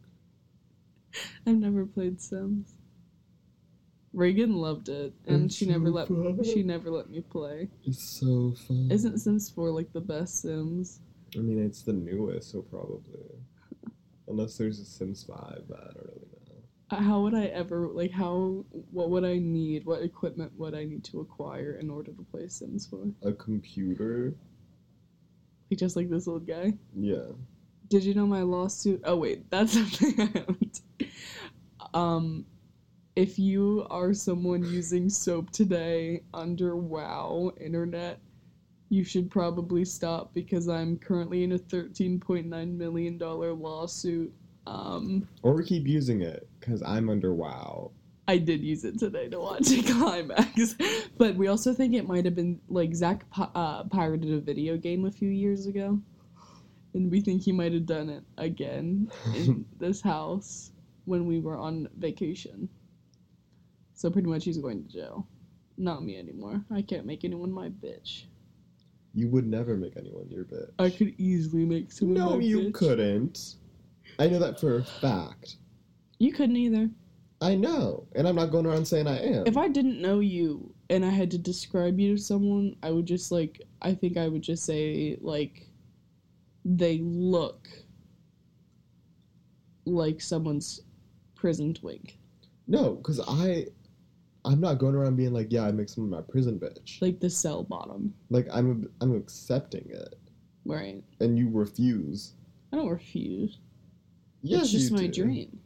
<laughs> I've never played Sims. Reagan loved it, and It's she never so let fun. she never let me play. It's so fun. Isn't Sims 4 like the best Sims? I mean, it's the newest, so probably. Unless there's a Sims 5, but I don't really know. Uh, How would I ever like how what would I need? What equipment would I need to acquire in order to play Sims 4? A computer? Like just like this old guy. Yeah. Did you know my lawsuit? Oh wait, that's <laughs> something I haven't. Um, if you are someone using Soap2Day under WoW internet, you should probably stop because I'm currently in a thirteen point nine million dollar lawsuit. Um, Or keep using it, because I'm under WoW. I did use it today to watch a climax, <laughs> but we also think it might have been like Zach uh, pirated a video game a few years ago, and we think he might have done it again in <laughs> this house when we were on vacation. So pretty much he's going to jail. Not me anymore. I can't make anyone my bitch. You would never make anyone your bitch. I could easily make someone No, my you bitch. couldn't. I know that for a fact. You couldn't either. I know, and I'm not going around saying I am. If I didn't know you and I had to describe you to someone, I would just like I think I would just say like they look like someone's prison twink. no, because I, I'm not going around being like, yeah, I make someone my prison bitch. Like the cell bottom. Like I'm, I'm accepting it, Right. and you refuse. I don't refuse. Yes, it's just my do. dream.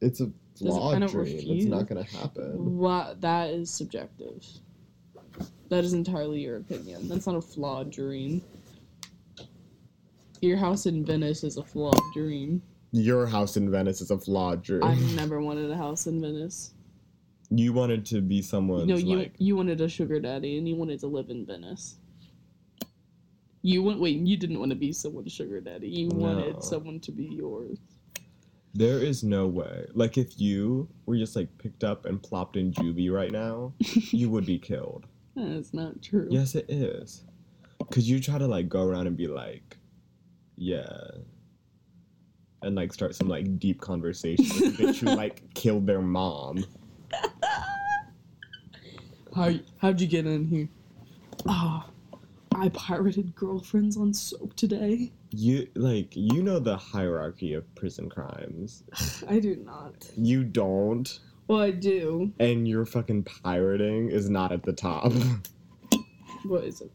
It's a flawed don't dream. It's not gonna happen. What that is subjective. That is entirely your opinion. That's not a flawed dream. Your house in Venice is a flawed dream. Your house in Venice is a flawed dream. I've never wanted a house in Venice. You wanted to be someone. no, you like you wanted a sugar daddy and you wanted to live in Venice. You want wait, you didn't want to be someone's sugar daddy. You No. wanted someone to be yours. there is no way. Like if you were just like picked up and plopped in juvie right now, <laughs> you would be killed. That's not true. Yes, it is. Cause you try to like go around and be like, yeah, and like start some like deep conversation with the bitch who <laughs> like killed their mom. How how'd you get in here? Ah, I pirated girlfriends on Soap2Day. You like you know the hierarchy of prison crimes. <sighs> I do not. You don't, Well, I do. and your fucking pirating is not at the top. <laughs> What is it?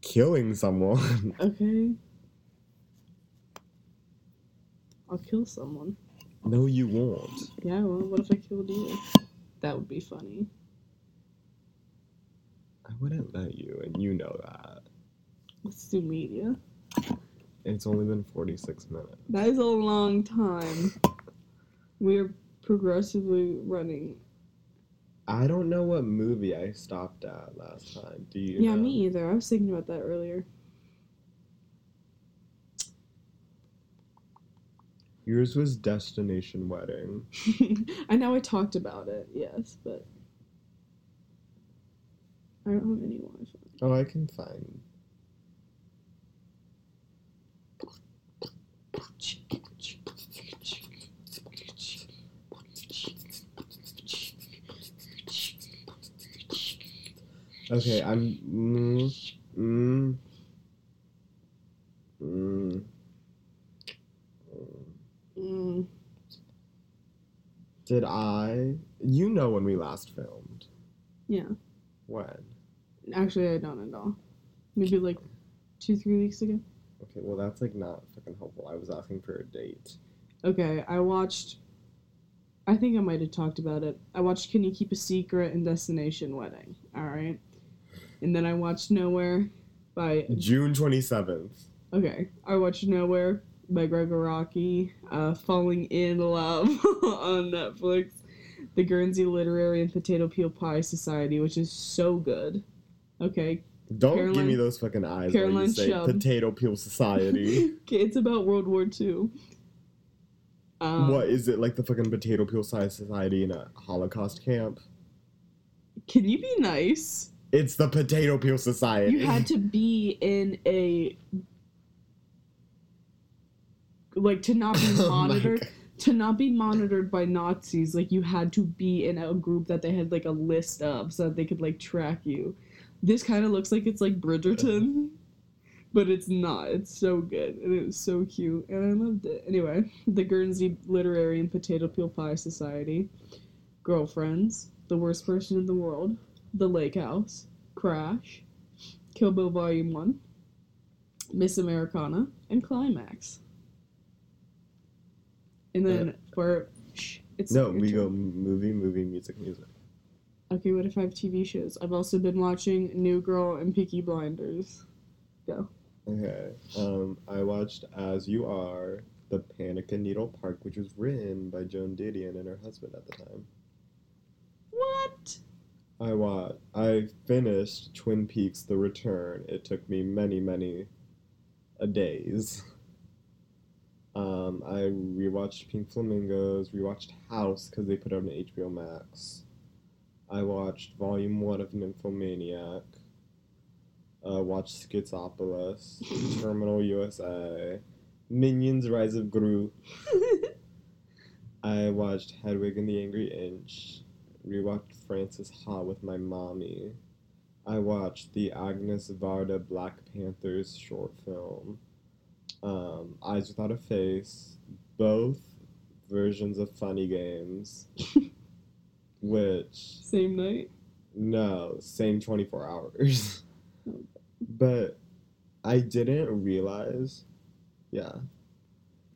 Killing someone. <laughs> Okay. I'll kill someone. no, you won't. Yeah, well, what if I killed you? That would be funny. Wouldn't let you, and you know that. Let's do media. It's only been forty six minutes. That is a long time. We're progressively running. I don't know what movie I stopped at last time. Do you? yeah, know? me either. I was thinking about that earlier. Yours was Destination Wedding. <laughs> I know I talked about it, yes, but I don't have any Wi-Fi. Oh, I can find. Okay, I'm. Mm, mm, mm, Mm, Did I? You know when we last filmed. yeah, When? actually, I don't at all. Maybe like two, three weeks ago. Okay, well that's like not fucking helpful. I was asking for a date. Okay, I watched. I think I might have talked about it. I watched Can You Keep a Secret and Destination Wedding. All right, and then I watched Nowhere by. June twenty seventh. Okay, I watched Nowhere by Gregg Araki. Uh, Falling in Love <laughs> on Netflix. The Guernsey Literary and Potato Peel Pie Society, which is so good. Okay, Don't give me those fucking eyes Caroline you say Chubb. Potato Peel Society. <laughs> okay, it's about World War II. Um, what is it like the fucking Potato Peel Society in a Holocaust camp? Can you be nice? It's the Potato Peel Society. You had to be in a like to not be <laughs> Oh monitored God. To not be monitored by Nazis. Like you had to be in a group that they had like a list of so that they could like track you. This kind of looks like it's like Bridgerton, <laughs> but it's not. It's so good and it was so cute and I loved it. Anyway, the Guernsey Literary and Potato Peel Pie Society, Girlfriends, The Worst Person in the World, The Lake House, Crash, Kill Bill Volume 1, Miss Americana, and Climax. And then for. Shh, it's No, we turn. go movie, movie, music, music. Okay, what if I have TV shows? I've also been watching New Girl and Peaky Blinders. Go. Okay. Um, I watched As You Are, The Panic in Needle Park, which was written by Joan Didion and her husband at the time. What? I watched. I finished Twin Peaks: The Return. It took me many, many, a days. <laughs> Um, I rewatched Pink Flamingos. Rewatched House because they put it on HBO Max. I watched Volume One of Nymphomaniac. Uh, watched Schizopolis, <laughs> Terminal USA, Minions: Rise of Gru. <laughs> I watched Hedwig and the Angry Inch. Rewatched Frances Ha with my mommy. I watched the Agnes Varda Black Panthers short film. Um, Eyes Without a Face. Both versions of Funny Games. <laughs> which Same night? no, same 24 hours. <laughs> but I didn't realize, yeah,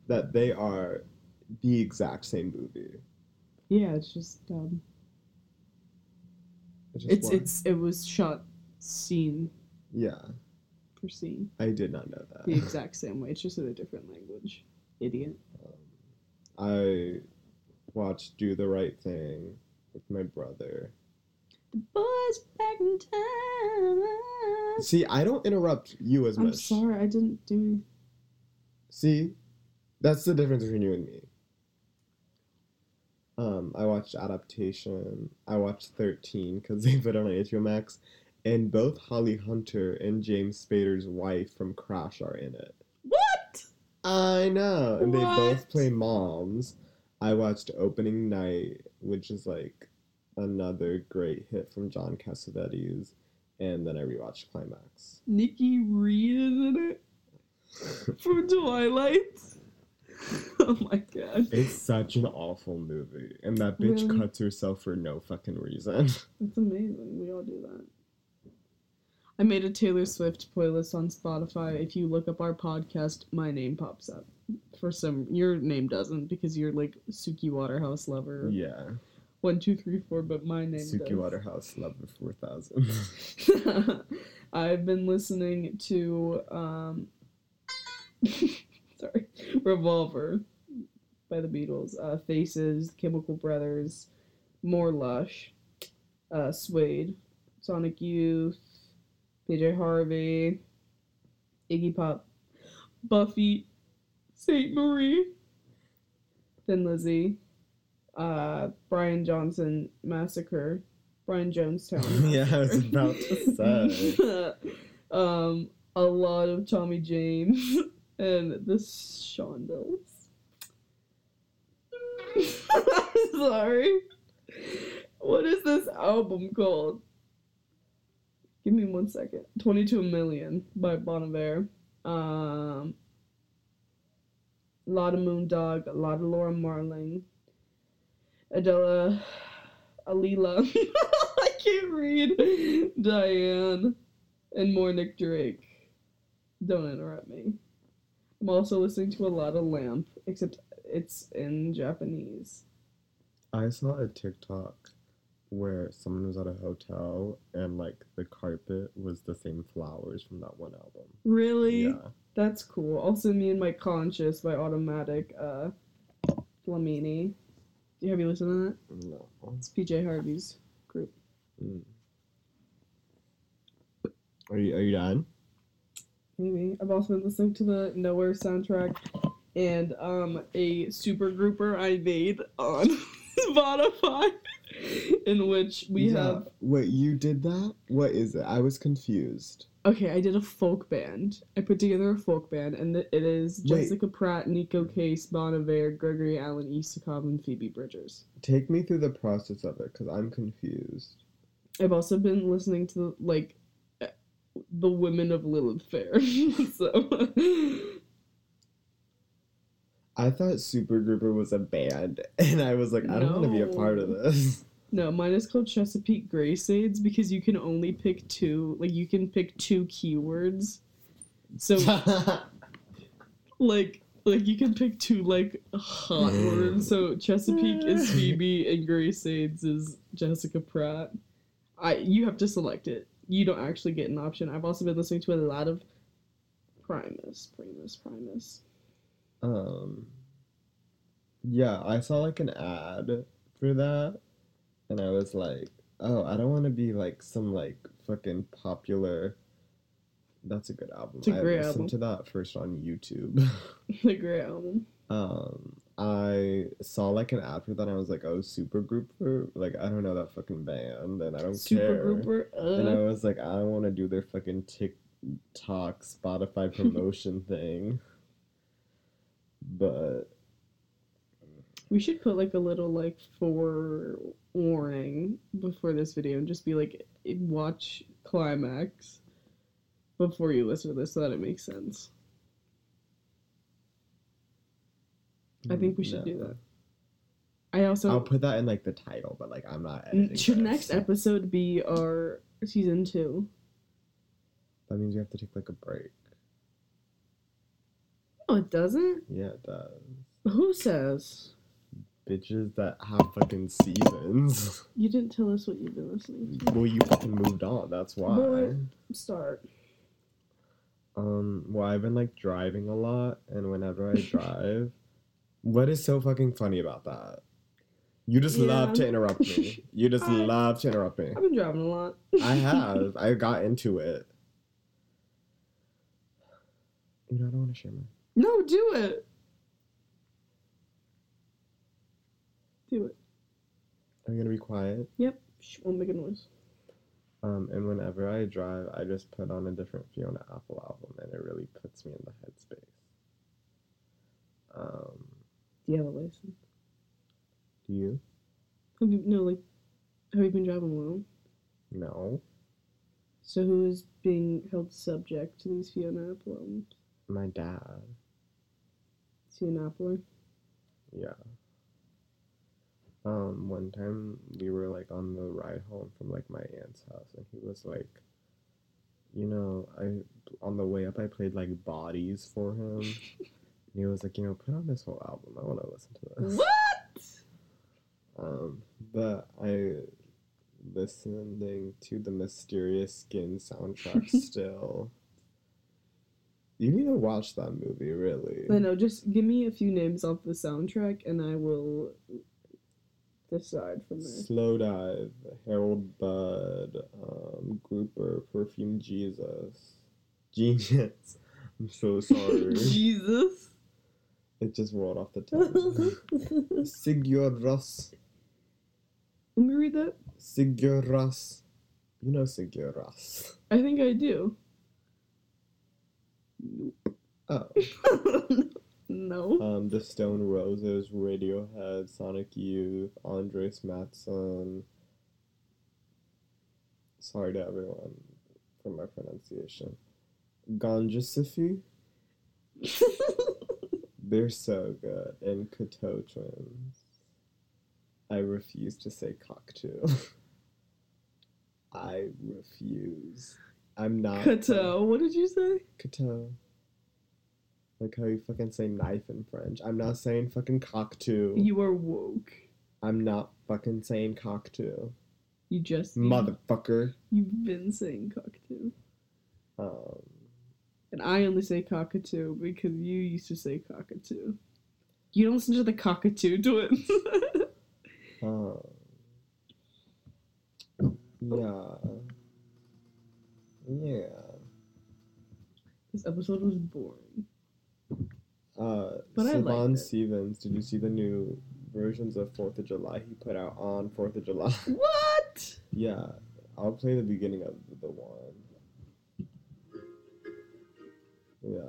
that they are the exact same movie. Yeah, it's just um, just it's it's it was shot scene yeah. I did not know that. the exact same way. It's just in a different language. Idiot. I watched Do the Right Thing with my brother. The boys back in town. See, I don't interrupt you as I'm much. sorry, I didn't do. See, that's the difference between you and me. Um, I watched Adaptation. I watched Thirteen because they put it on HBO Max, and both Holly Hunter and James Spader's wife from Crash are in it. What? I know, and they both play moms. I watched Opening Night, which is like another great hit from John Cassavetes, and then I rewatched Climax. Nikki Reed is in it <laughs> from Twilight. <laughs> oh my god, It's such an awful movie, and that bitch Really? cuts herself for no fucking reason. It's amazing. We all do that. I made a Taylor Swift playlist on Spotify. If you look up our podcast, my name pops up. For some, your name doesn't because you're like Suki Waterhouse lover. yeah, One, two, three, four, but my name Suki does. Waterhouse, Lover Four Thousand. <laughs> I've been listening to um <laughs> sorry, Revolver by the Beatles, uh Faces, Chemical Brothers, More Lush, uh Suede, Sonic Youth, PJ Harvey, Iggy Pop, Buffy, Sainte-Marie, Thin Lizzy, uh Brian Johnson Massacre, Brian Jonestown. <laughs> yeah, I was about to say. <laughs> um, a lot of Tommy James <laughs> and the Shondells. Sorry. What is this album called? Give me one second. 22 Million by Bon Iver. Um, a lot of Moondog, a lot of Laura Marling, Adela, Alila, <laughs> I can't read, Diane, and more Nick Drake. Don't interrupt me. I'm also listening to a lot of Lamp, except it's in Japanese. I saw a TikTok where someone was at a hotel and like the carpet was the same flowers from that one album. Really? Yeah. That's cool. Also, Me and My Conscious by Automatic, uh, Dlamini. Do you have you listened to that? No. It's PJ Harvey's group. Mm. Are you are you done? Maybe. I've also been listening to the Nowhere soundtrack and um a super grouper I made on <laughs> <laughs> Spotify in which we Yeah. have Wait, you did that? What is it? I was confused. okay, I did a folk band. I put together a folk band and it is Wait. Jessica Pratt, Neko Case, Bon Iver, Gregory Alan Isakov, and Phoebe Bridgers. Take me through the process of it because I'm confused. I've also been listening to like eh, the women of Lilith Fair. <laughs> so <laughs> I thought Supergrouper was a band, <laughs> and I was like, I don't want to be a part of this. No, mine is called Chesapeake Graysades because you can only pick two. Like you can pick two keywords. So <laughs> like like you can pick two like hot words. So Chesapeake is <laughs> Phoebe and Graysades is Jessica Pratt. I you have to select it. You don't actually get an option. I've also been listening to a lot of Primus, Primus, Primus. Um, yeah, I saw like an ad for that, and I was like, oh, I don't want to be like some like fucking popular. That's a good album. It's a I great listened album. to that first on YouTube. <laughs> the great album. um, I saw like an ad for that, and I was like, oh, Supergrouper, like I don't know that fucking band, and I don't Super care. Grouper. And I Uh, was like, I don't want to do their fucking TikTok, Spotify <laughs> promotion thing. But we should put like a little like forewarning before this video and just be like watch climax before you listen to this so that it makes sense. I think we should do that. I also I'll put that in like the title, but like I'm not editing. should this. next episode be our season two? That means you have to take like a break. Oh, it doesn't. Yeah, it does. Who says? bitches that have fucking seasons. You didn't tell us what you've been listening to. well, you fucking moved on. That's why. Boy. Start. Um, well, I've been like driving a lot, and whenever I <laughs> drive, what is so fucking funny about that? You just love to interrupt me. <laughs> You just I- love to interrupt me. I've been driving a lot. I have. <laughs> I got into it. You know, I don't want to share mine. No, do it. Do it. Are you gonna be quiet? Yep. Shh, won't make a noise. Um, and whenever I drive, I just put on a different Fiona Apple album, and it really puts me in the headspace. Um, Do you have a license? do you? Have you no like? Have you been driving alone? No. So who is being held subject to these Fiona Apple albums? My dad. Is he an Appler? Yeah. Um, one time we were like on the ride home from like my aunt's house, and he was like, you know, I on the way up I played like bodies for him. <laughs> and he was like, you know, put on this whole album. I want to listen to this. What? Um, but I listening to the Mysterious Skin soundtrack <laughs> still. You need to watch that movie, really. I know. Just give me a few names off the soundtrack, and I will decide from there. Slowdive, Harold Budd, um, Grouper, Perfume Jesus, Genius. <laughs> I'm so sorry. <laughs> Jesus. it just rolled off the tongue. <laughs> Sigur Rós. Let me read that. Sigur Rós. You know Sigur Rós. I think I do. Oh. <laughs> no. Um, The Stone Roses, Radiohead, Sonic Youth, Andres Matson. Sorry to everyone for my pronunciation. Ganja Sifi. <laughs> They're so good. And Kato Twins. I refuse to say cocktail. <laughs> I refuse. I'm not. Kato. What did you say? Kato. Like how you fucking say knife in French. I'm not saying fucking cocktail. You are woke. I'm not fucking saying cocktail. You just Motherfucker. You've been saying cockatoo, Um, and I only say cockatoo because you used to say cockatoo. You don't listen to the cockatoo twins. <laughs> um, yeah. Yeah. this episode was boring. Uh, But Sufjan. Stevens, did you see the new versions of 4th of July he put out on 4th of July? <laughs> What? yeah. I'll play the beginning of the one. Yeah.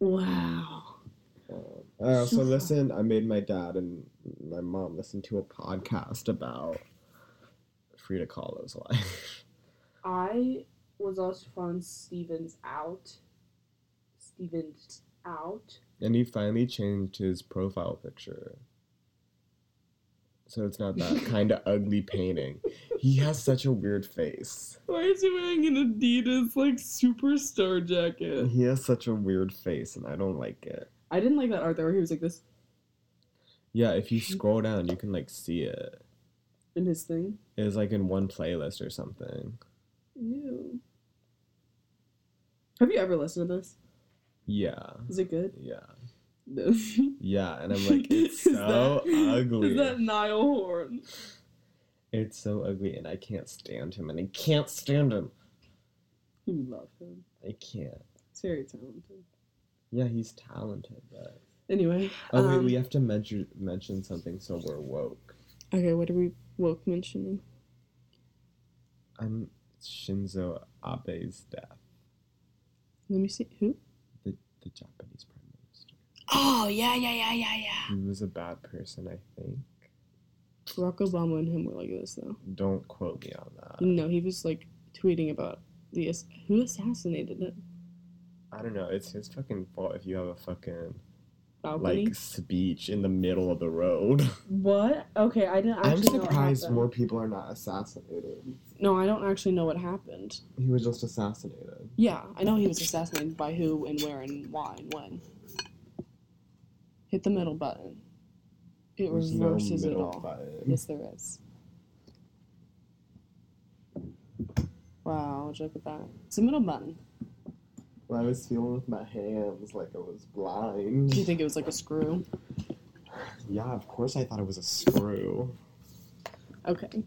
Wow. Um, I also So- listened. I made my dad and my mom listen to a podcast about Frida Kahlo's life. I was also following Stevens out. Stevens out. And he finally changed his profile picture. So it's not that <laughs> kind of ugly painting. He has such a weird face. Why is he wearing an Adidas like superstar jacket? He has such a weird face, and I don't like it. I didn't like that art there where he was like this Yeah, if you scroll down, you can like see it. in his thing. It was like in one playlist or something. Ew. Have you ever listened to this? Yeah, Is it good? yeah, No. <laughs> yeah. And I'm like, <laughs> it's so <laughs> that- ugly. Is that Niall Horan? It's so ugly, and I can't stand him, and I can't stand him. You love him. I can't. He's very talented. Yeah, he's talented, but Anyway. oh wait, um, we have to mention mention something so we're woke. Okay, what are we woke mentioning? I'm Shinzo Abe's death, Let me see. Who? the the Japanese prime minister. Oh, yeah, yeah, yeah, yeah, yeah. He was a bad person, I think. Barack Obama and him were like this, though. Don't quote me on that. No, he was like tweeting about the who assassinated it. I don't know. It's his fucking fault if you have a fucking Balcony. like speech in the middle of the road. <laughs> what? Okay, I didn't. I'm Actually know what surprised more people are not assassinated. No, I don't actually know what happened. He was just assassinated. Yeah, I know he was assassinated by who and where and why and when. Hit the middle button. It There's no reverses it middle all. button. Yes, there is. Wow, look at that. It's a middle button. Well, I was feeling with my hands like I was blind. Do you think it was like a screw? <sighs> Yeah, of course I thought it was a screw. Okay.